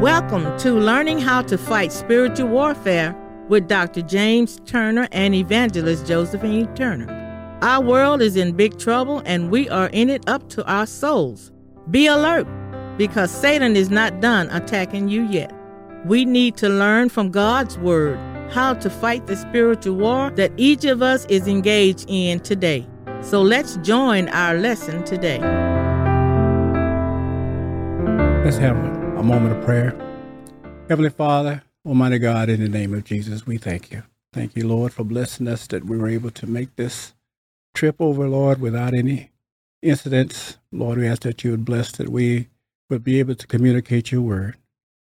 Welcome to Learning How to Fight Spiritual Warfare with Dr. James Turner and Evangelist Josephine Turner. Our world is in big trouble and we are in it up to our souls. Be alert because Satan is not done attacking you yet. We need to learn from God's Word how to fight the spiritual war that each of us is engaged in today. So let's join our lesson today. Let's have a moment of prayer. Heavenly Father, Almighty God, in the name of Jesus, we thank you. Thank you, Lord, for blessing us that we were able to make this trip over, Lord, without any incidents. Lord, we ask that you would bless that we would be able to communicate your word.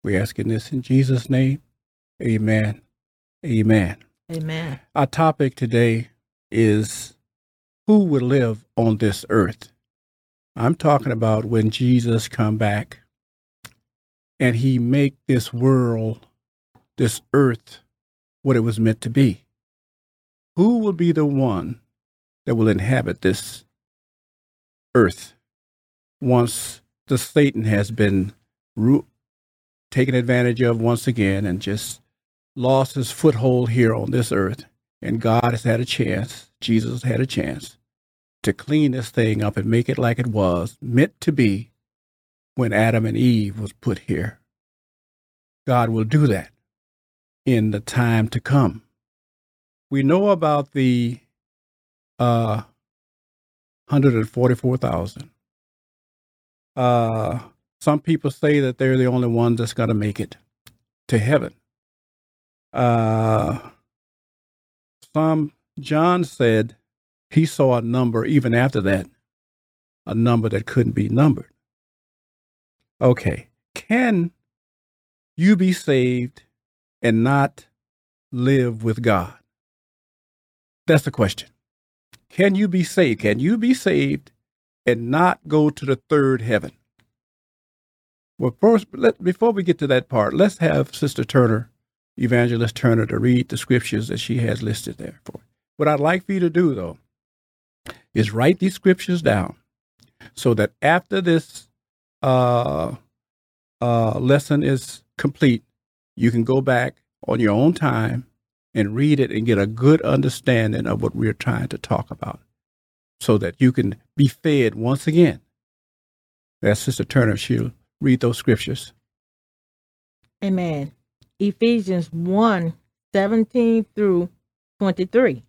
We ask in this in Jesus' name. Amen. Amen. Amen. Our topic today is who will live on this earth. I'm talking about when Jesus come back and he make this world, this earth, what it was meant to be. Who will be the one that will inhabit this earth once the Satan has been ru- taken advantage of once again and just lost his foothold here on this earth. And God has had a chance, Jesus had a chance to clean this thing up and make it like it was meant to be when Adam and Eve was put here. God will do that in the time to come. We know about the uh, 144,000. Uh, some people say that they're the only ones that's going to make it to heaven. Uh, some, John said he saw a number even after that, a number that couldn't be numbered. Okay, can you be saved and not live with God? That's the question. Can you be saved? Can you be saved and not go to the third heaven? Well, first, let, before we get to that part, let's have Sister Turner, Evangelist Turner, to read the scriptures that she has listed there for. What I'd like for you to do, though, is write these scriptures down so that after this uh, uh, lesson is complete, you can go back on your own time and read it and get a good understanding of what we're trying to talk about so that you can be fed once again. That's Sister Turner. She'll read those scriptures. Amen. Ephesians 1 17 through 23.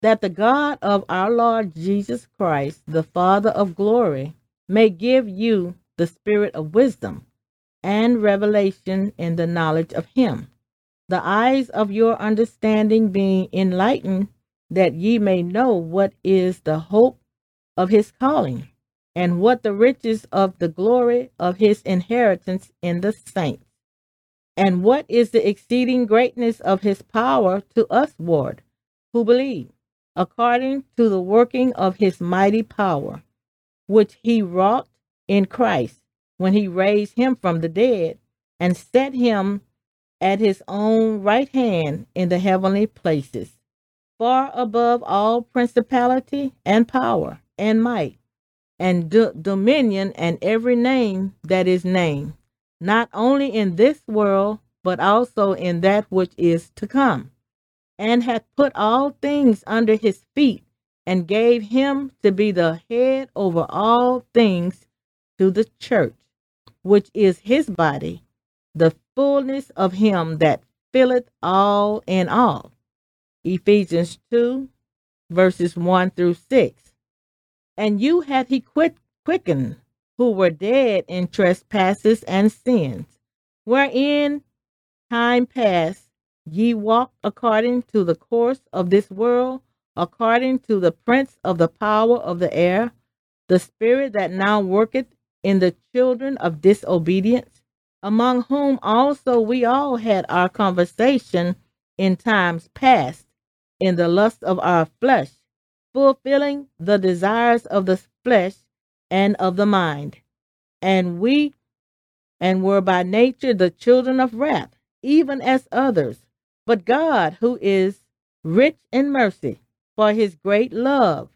That the God of our Lord Jesus Christ, the Father of glory, may give you the spirit of wisdom and revelation in the knowledge of Him. The eyes of your understanding being enlightened, that ye may know what is the hope of his calling, and what the riches of the glory of his inheritance in the saints, and what is the exceeding greatness of his power to us, ward, who believe, according to the working of his mighty power, which he wrought in Christ when he raised him from the dead and set him at his own right hand in the heavenly places, far above all principality and power and might and do- dominion and every name that is named, not only in this world, but also in that which is to come, and hath put all things under his feet, and gave him to be the head over all things to the church, which is his body, the fullness of him that filleth all in all. Ephesians 2, verses 1 through 6. And you hath he quit, quickened, who were dead in trespasses and sins, wherein time past ye walked according to the course of this world, according to the prince of the power of the air, the spirit that now worketh in the children of disobedience among whom also we all had our conversation in times past in the lust of our flesh, fulfilling the desires of the flesh and of the mind. And we and were by nature the children of wrath, even as others. But God, who is rich in mercy, for his great love,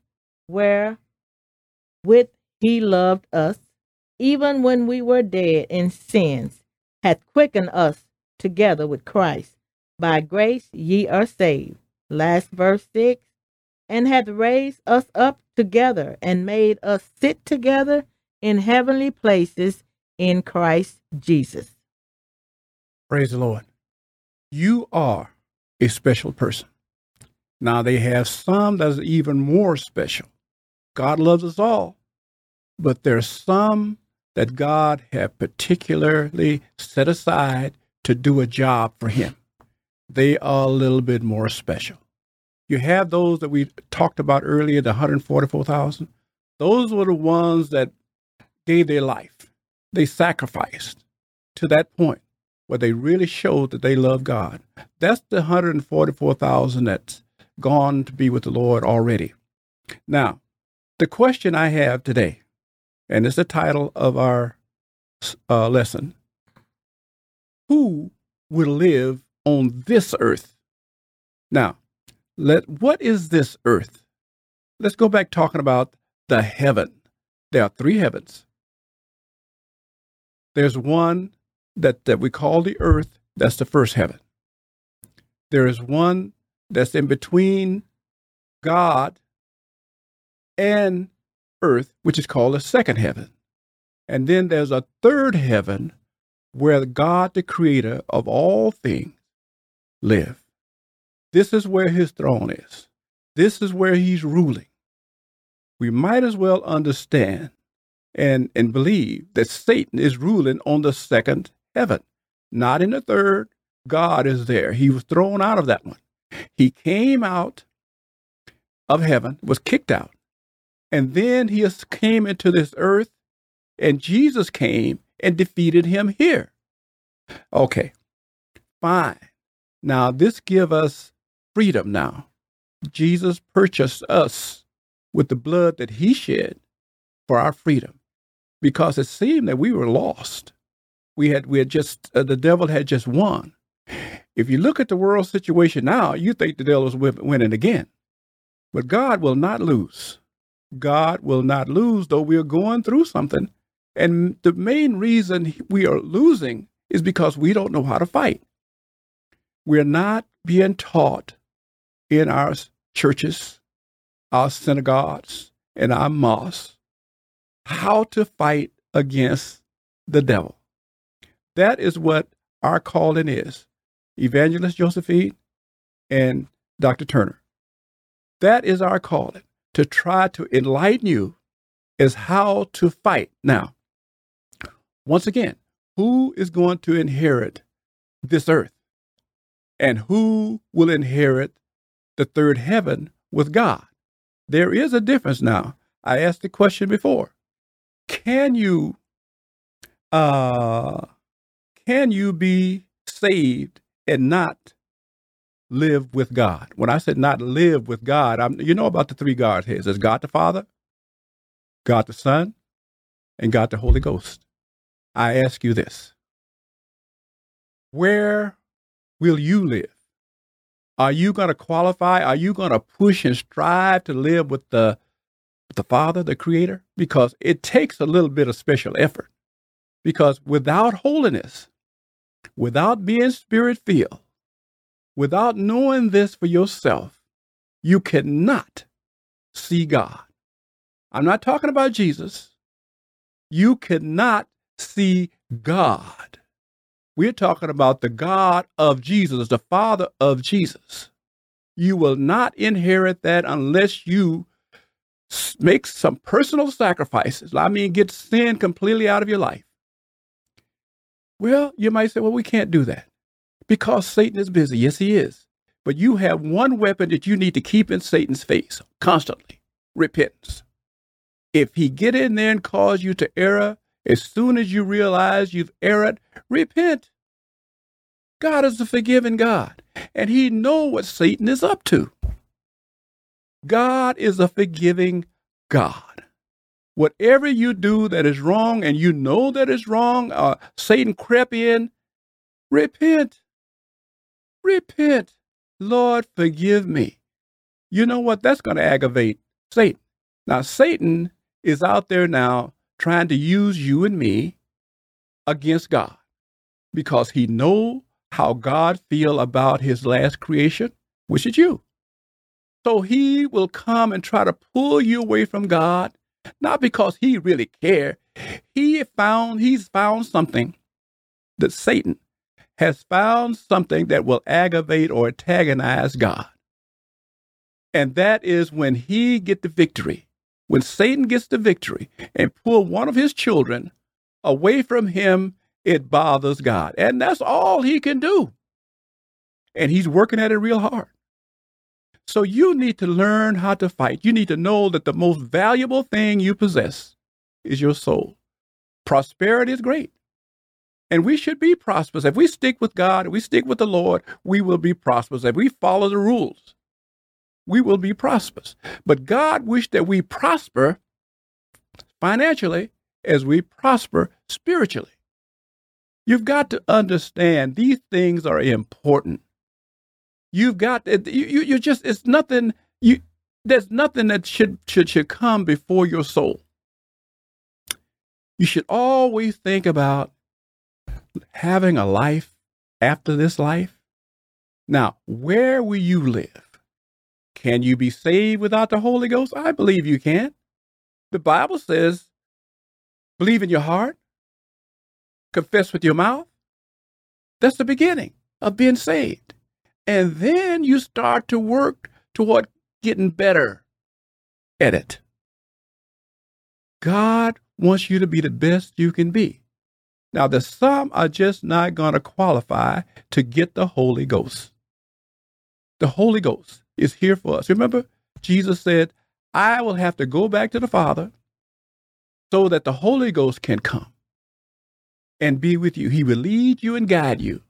wherewith he loved us, even when we were dead in sins, hath quickened us together with Christ. By grace ye are saved. Last verse 6 and hath raised us up together and made us sit together in heavenly places in Christ Jesus. Praise the Lord. You are a special person. Now, they have some that's even more special. God loves us all, but there's some that God have particularly set aside to do a job for Him. They are a little bit more special. You have those that we talked about earlier, the 144,000. Those were the ones that gave their life. They sacrificed to that point where they really showed that they love God. That's the 144,000 that's gone to be with the Lord already. Now, the question I have today, and it's the title of our uh, lesson Who will live on this earth? Now, let what is this earth? Let's go back talking about the heaven. There are three heavens. There's one that, that we call the earth, that's the first heaven. There is one that's in between God and earth, which is called a second heaven. And then there's a third heaven where God, the creator of all things, live. This is where his throne is. This is where he's ruling. We might as well understand and, and believe that Satan is ruling on the second heaven, not in the third. God is there. He was thrown out of that one. He came out of heaven, was kicked out, and then he came into this earth, and Jesus came and defeated him here. Okay, fine. Now this give us freedom now. Jesus purchased us with the blood that he shed for our freedom because it seemed that we were lost. We had, we had just, uh, the devil had just won. If you look at the world situation now, you think the devil is winning again. But God will not lose. God will not lose, though we are going through something. And the main reason we are losing is because we don't know how to fight. We're not being taught in our churches, our synagogues, and our mosques how to fight against the devil. That is what our calling is. Evangelist Josephine and Dr. Turner. That is our calling to try to enlighten you as how to fight. Now, once again, who is going to inherit this earth? And who will inherit the third heaven with God? There is a difference now. I asked the question before. Can you uh can you be saved and not live with God? When I said not live with God, I'm you know about the three Godheads. There's God the Father, God the Son, and God the Holy Ghost. I ask you this. Where will you live? Are you going to qualify? Are you going to push and strive to live with the the Father, the Creator? Because it takes a little bit of special effort. Because without holiness, without being spirit filled, without knowing this for yourself, you cannot see God. I'm not talking about Jesus. You cannot see God. We're talking about the God of Jesus, the Father of Jesus. You will not inherit that unless you make some personal sacrifices. I mean, get sin completely out of your life. Well, you might say, well, we can't do that because Satan is busy. Yes, he is. But you have one weapon that you need to keep in Satan's face constantly repentance. If he get in there and cause you to err, as soon as you realize you've erred, repent. God is a forgiving God, and he know what Satan is up to. God is a forgiving God. Whatever you do that is wrong and you know that is wrong, uh, Satan crept in, repent. Repent. Lord, forgive me. You know what? That's going to aggravate Satan. Now, Satan is out there now trying to use you and me against God. because he know how God feel about his last creation, which is you. So he will come and try to pull you away from God, not because he really care. He found he's found something that Satan has found something that will aggravate or antagonize God. And that is when he get the victory. When Satan gets the victory and pull one of his children away from him, it bothers God. And that's all he can do. And he's working at it real hard. So you need to learn how to fight. You need to know that the most valuable thing you possess is your soul. Prosperity is great. And we should be prosperous. If we stick with God, if we stick with the Lord, we will be prosperous. If we follow the rules, we will be prosperous. But God wished that we prosper financially as we prosper spiritually. You've got to understand these things are important. You've got eh, you, you you just it's nothing you there's nothing that should should should come before your soul. You should always think about having a life after this life. Now, where will you live? Can you be saved without the Holy Ghost? I believe you can. The Bible says, believe in your heart, confess with your mouth. That's the beginning of being saved. And then you start to work toward getting better at it. God wants you to be the best you can be. Now, the some are just not going to qualify to get the Holy Ghost. The Holy Ghost is here for us. Remember, Jesus said, I will have to go back to the Father so that the Holy Ghost can come and be with you. He will lead you and guide you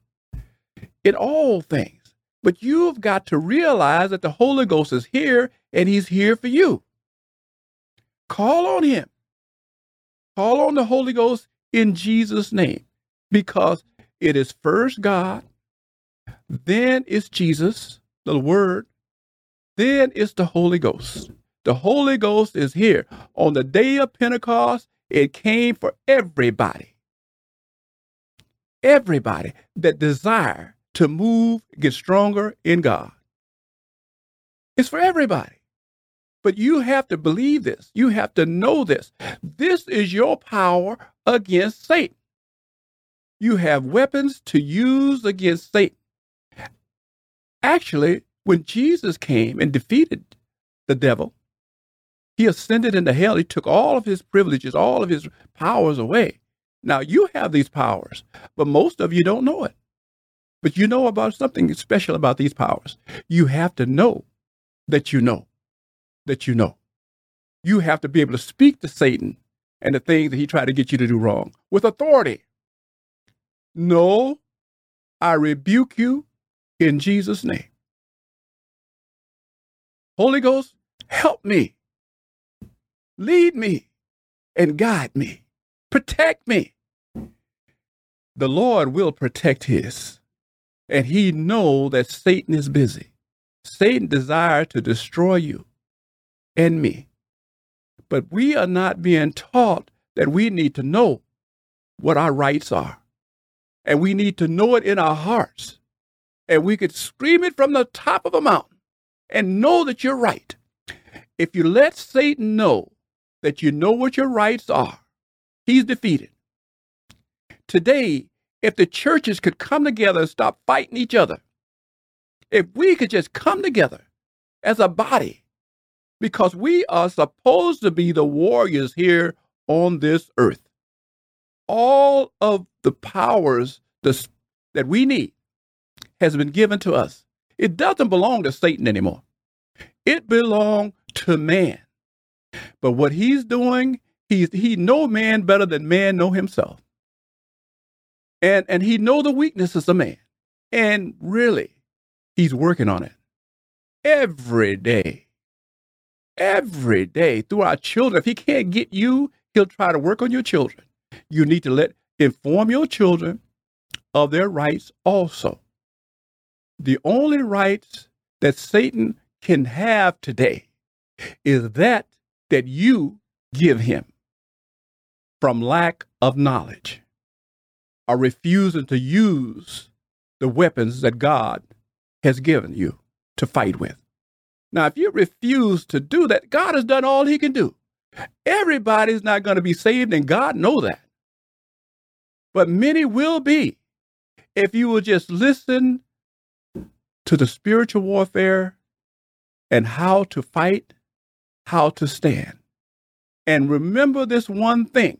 in all things. But you've got to realize that the Holy Ghost is here and He's here for you. Call on Him. Call on the Holy Ghost in Jesus' name because it is first God, then it's Jesus, the Word, then it's the Holy Ghost. The Holy Ghost is here. On the day of Pentecost, it came for everybody. Everybody that desire to move, get stronger in God. It's for everybody. But you have to believe this. You have to know this. This is your power against Satan. You have weapons to use against Satan. Actually, when Jesus came and defeated the devil, he ascended into hell. He took all of his privileges, all of his powers away. Now you have these powers, but most of you don't know it. But you know about something special about these powers. You have to know that you know that you know. You have to be able to speak to Satan and the things that he tried to get you to do wrong with authority. No, I rebuke you in Jesus' name. Holy Ghost, help me, lead me, and guide me, protect me. The Lord will protect his and he know that Satan is busy. Satan desire to destroy you and me. But we are not being taught that we need to know what our rights are. And we need to know it in our hearts. And we could scream it from the top of a mountain and know that you're right. If you let Satan know that you know what your rights are, he's defeated. Today, if the churches could come together and stop fighting each other, if we could just come together as a body, because we are supposed to be the warriors here on this earth. All of the powers that we need has been given to us. It doesn't belong to Satan anymore. It belongs to man. But what he's doing, he's he know man better than man know himself and and he know the weaknesses of man. And really he's working on it. Every day every day through our children if he can't get you he'll try to work on your children. You need to let inform your children of their rights also. The only rights that satan can have today is that that you give him from lack of knowledge are refusing to use the weapons that God has given you to fight with. Now, if you refuse to do that, God has done all he can do. Everybody's not going to be saved, and God know that. But many will be if you will just listen to the spiritual warfare and how to fight, how to stand. And remember this one thing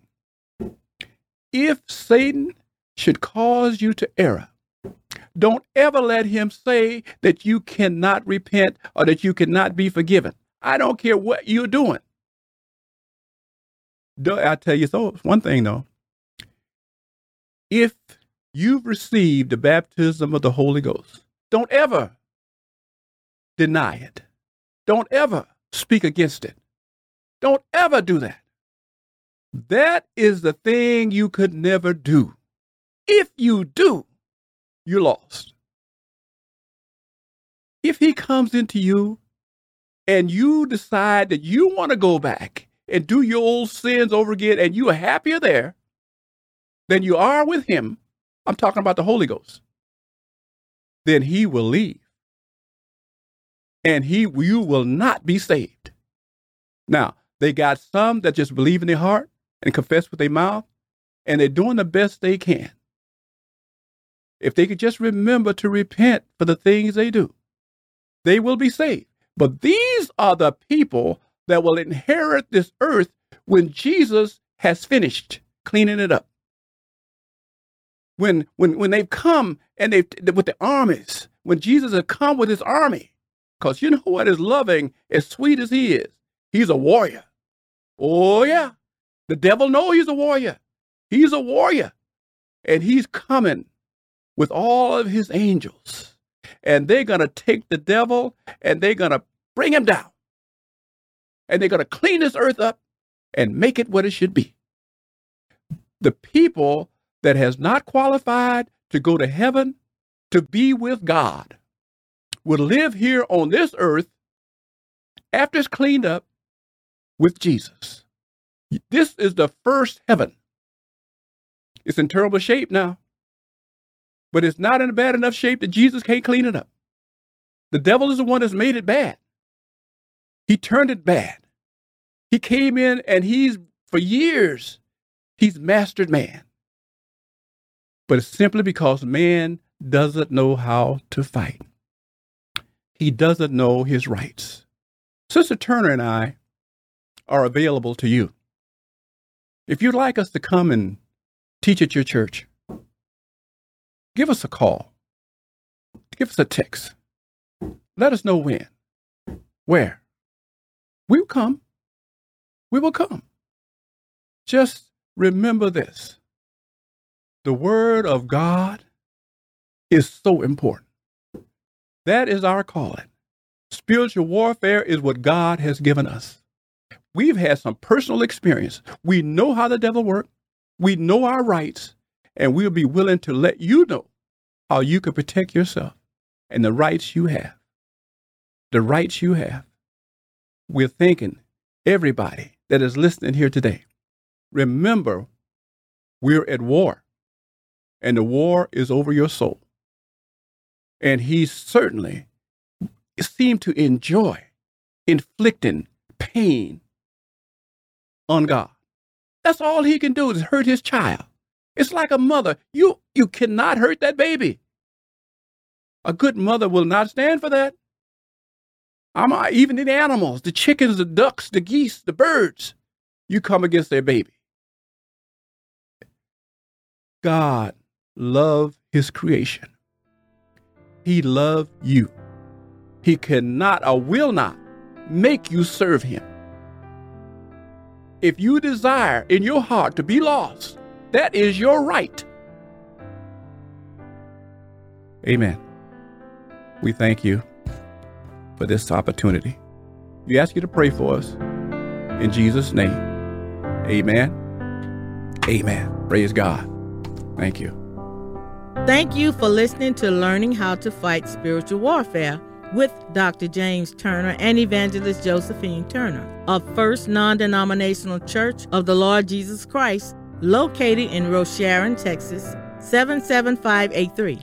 if Satan should cause you to err, don't ever let him say that you cannot repent or that you cannot be forgiven. I don't care what you're doing. I tell you so. One thing though, if you've received the baptism of the Holy Ghost, don't ever deny it. Don't ever speak against it. Don't ever do that. That is the thing you could never do. If you do, you're lost. If he comes into you and you decide that you want to go back and do your old sins over again and you are happier there than you are with him, I'm talking about the Holy Ghost, then he will leave. And he you will not be saved. Now, they got some that just believe in their heart and confess with their mouth, and they're doing the best they can. If they could just remember to repent for the things they do, they will be saved. But these are the people that will inherit this earth when Jesus has finished cleaning it up. When when when they've come and they've with the armies, when Jesus has come with his army, because you know what is loving, as sweet as he is, he's a warrior. Oh yeah. The devil knows he's a warrior. He's a warrior. And he's coming with all of his angels. And they're going to take the devil and they're going to bring him down. And they're going to clean this earth up and make it what it should be. The people that has not qualified to go to heaven to be with God will live here on this earth after it's cleaned up with Jesus. This is the first heaven. It's in terrible shape now but it's not in a bad enough shape that Jesus can't clean it up. The devil is the one that's made it bad. He turned it bad. He came in and he's, for years, he's mastered man. But it's simply because man doesn't know how to fight. He doesn't know his rights. Sister Turner and I are available to you. If you'd like us to come and teach at your church, give us a call. Give us a text. Let us know when, where. We will come. We will come. Just remember this the Word of God is so important. That is our calling. Spiritual warfare is what God has given us. We've had some personal experience. We know how the devil works. We know our rights and we'll be willing to let you know how you can protect yourself and the rights you have. The rights you have. We're thinking, everybody that is listening here today, remember we're at war, and the war is over your soul. And he certainly seemed to enjoy inflicting pain on God. That's all he can do is hurt his child. It's like a mother. You you cannot hurt that baby. A good mother will not stand for that. I'm uh, even the animals, the chickens, the ducks, the geese, the birds. You come against their baby. God loved his creation. He loved you. He cannot or will not make you serve him. If you desire in your heart to be lost, that is your right. Amen. We thank you for this opportunity. We ask you to pray for us. In Jesus' name. Amen. Amen. Praise God. Thank you. Thank you for listening to Learning How to Fight Spiritual Warfare with Dr. James Turner and Evangelist Josephine Turner of First Non Denominational Church of the Lord Jesus Christ located in Rosharon, Texas 77583.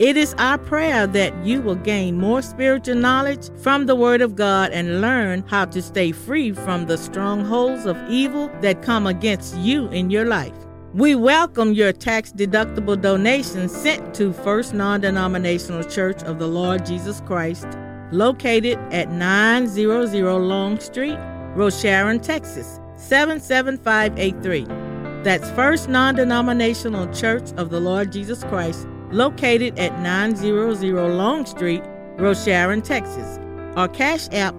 It is our prayer that you will gain more spiritual knowledge from the Word of God and learn how to stay free from the strongholds of evil that come against you in your life. We welcome your tax deductible donations sent to First Non Denominational Church of the Lord Jesus Christ, located at 900 Long Street, Rosharon, Texas 77583. That's First Non Denominational Church of the Lord Jesus Christ located at 900 Long Street, Rosharon, Texas. Our Cash App,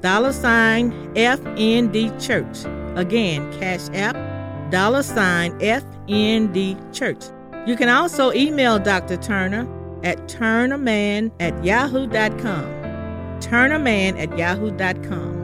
dollar sign FND Church. Again, Cash App, dollar sign FND Church. You can also email Dr. Turner at turnerman at yahoo.com. Turnerman at yahoo.com.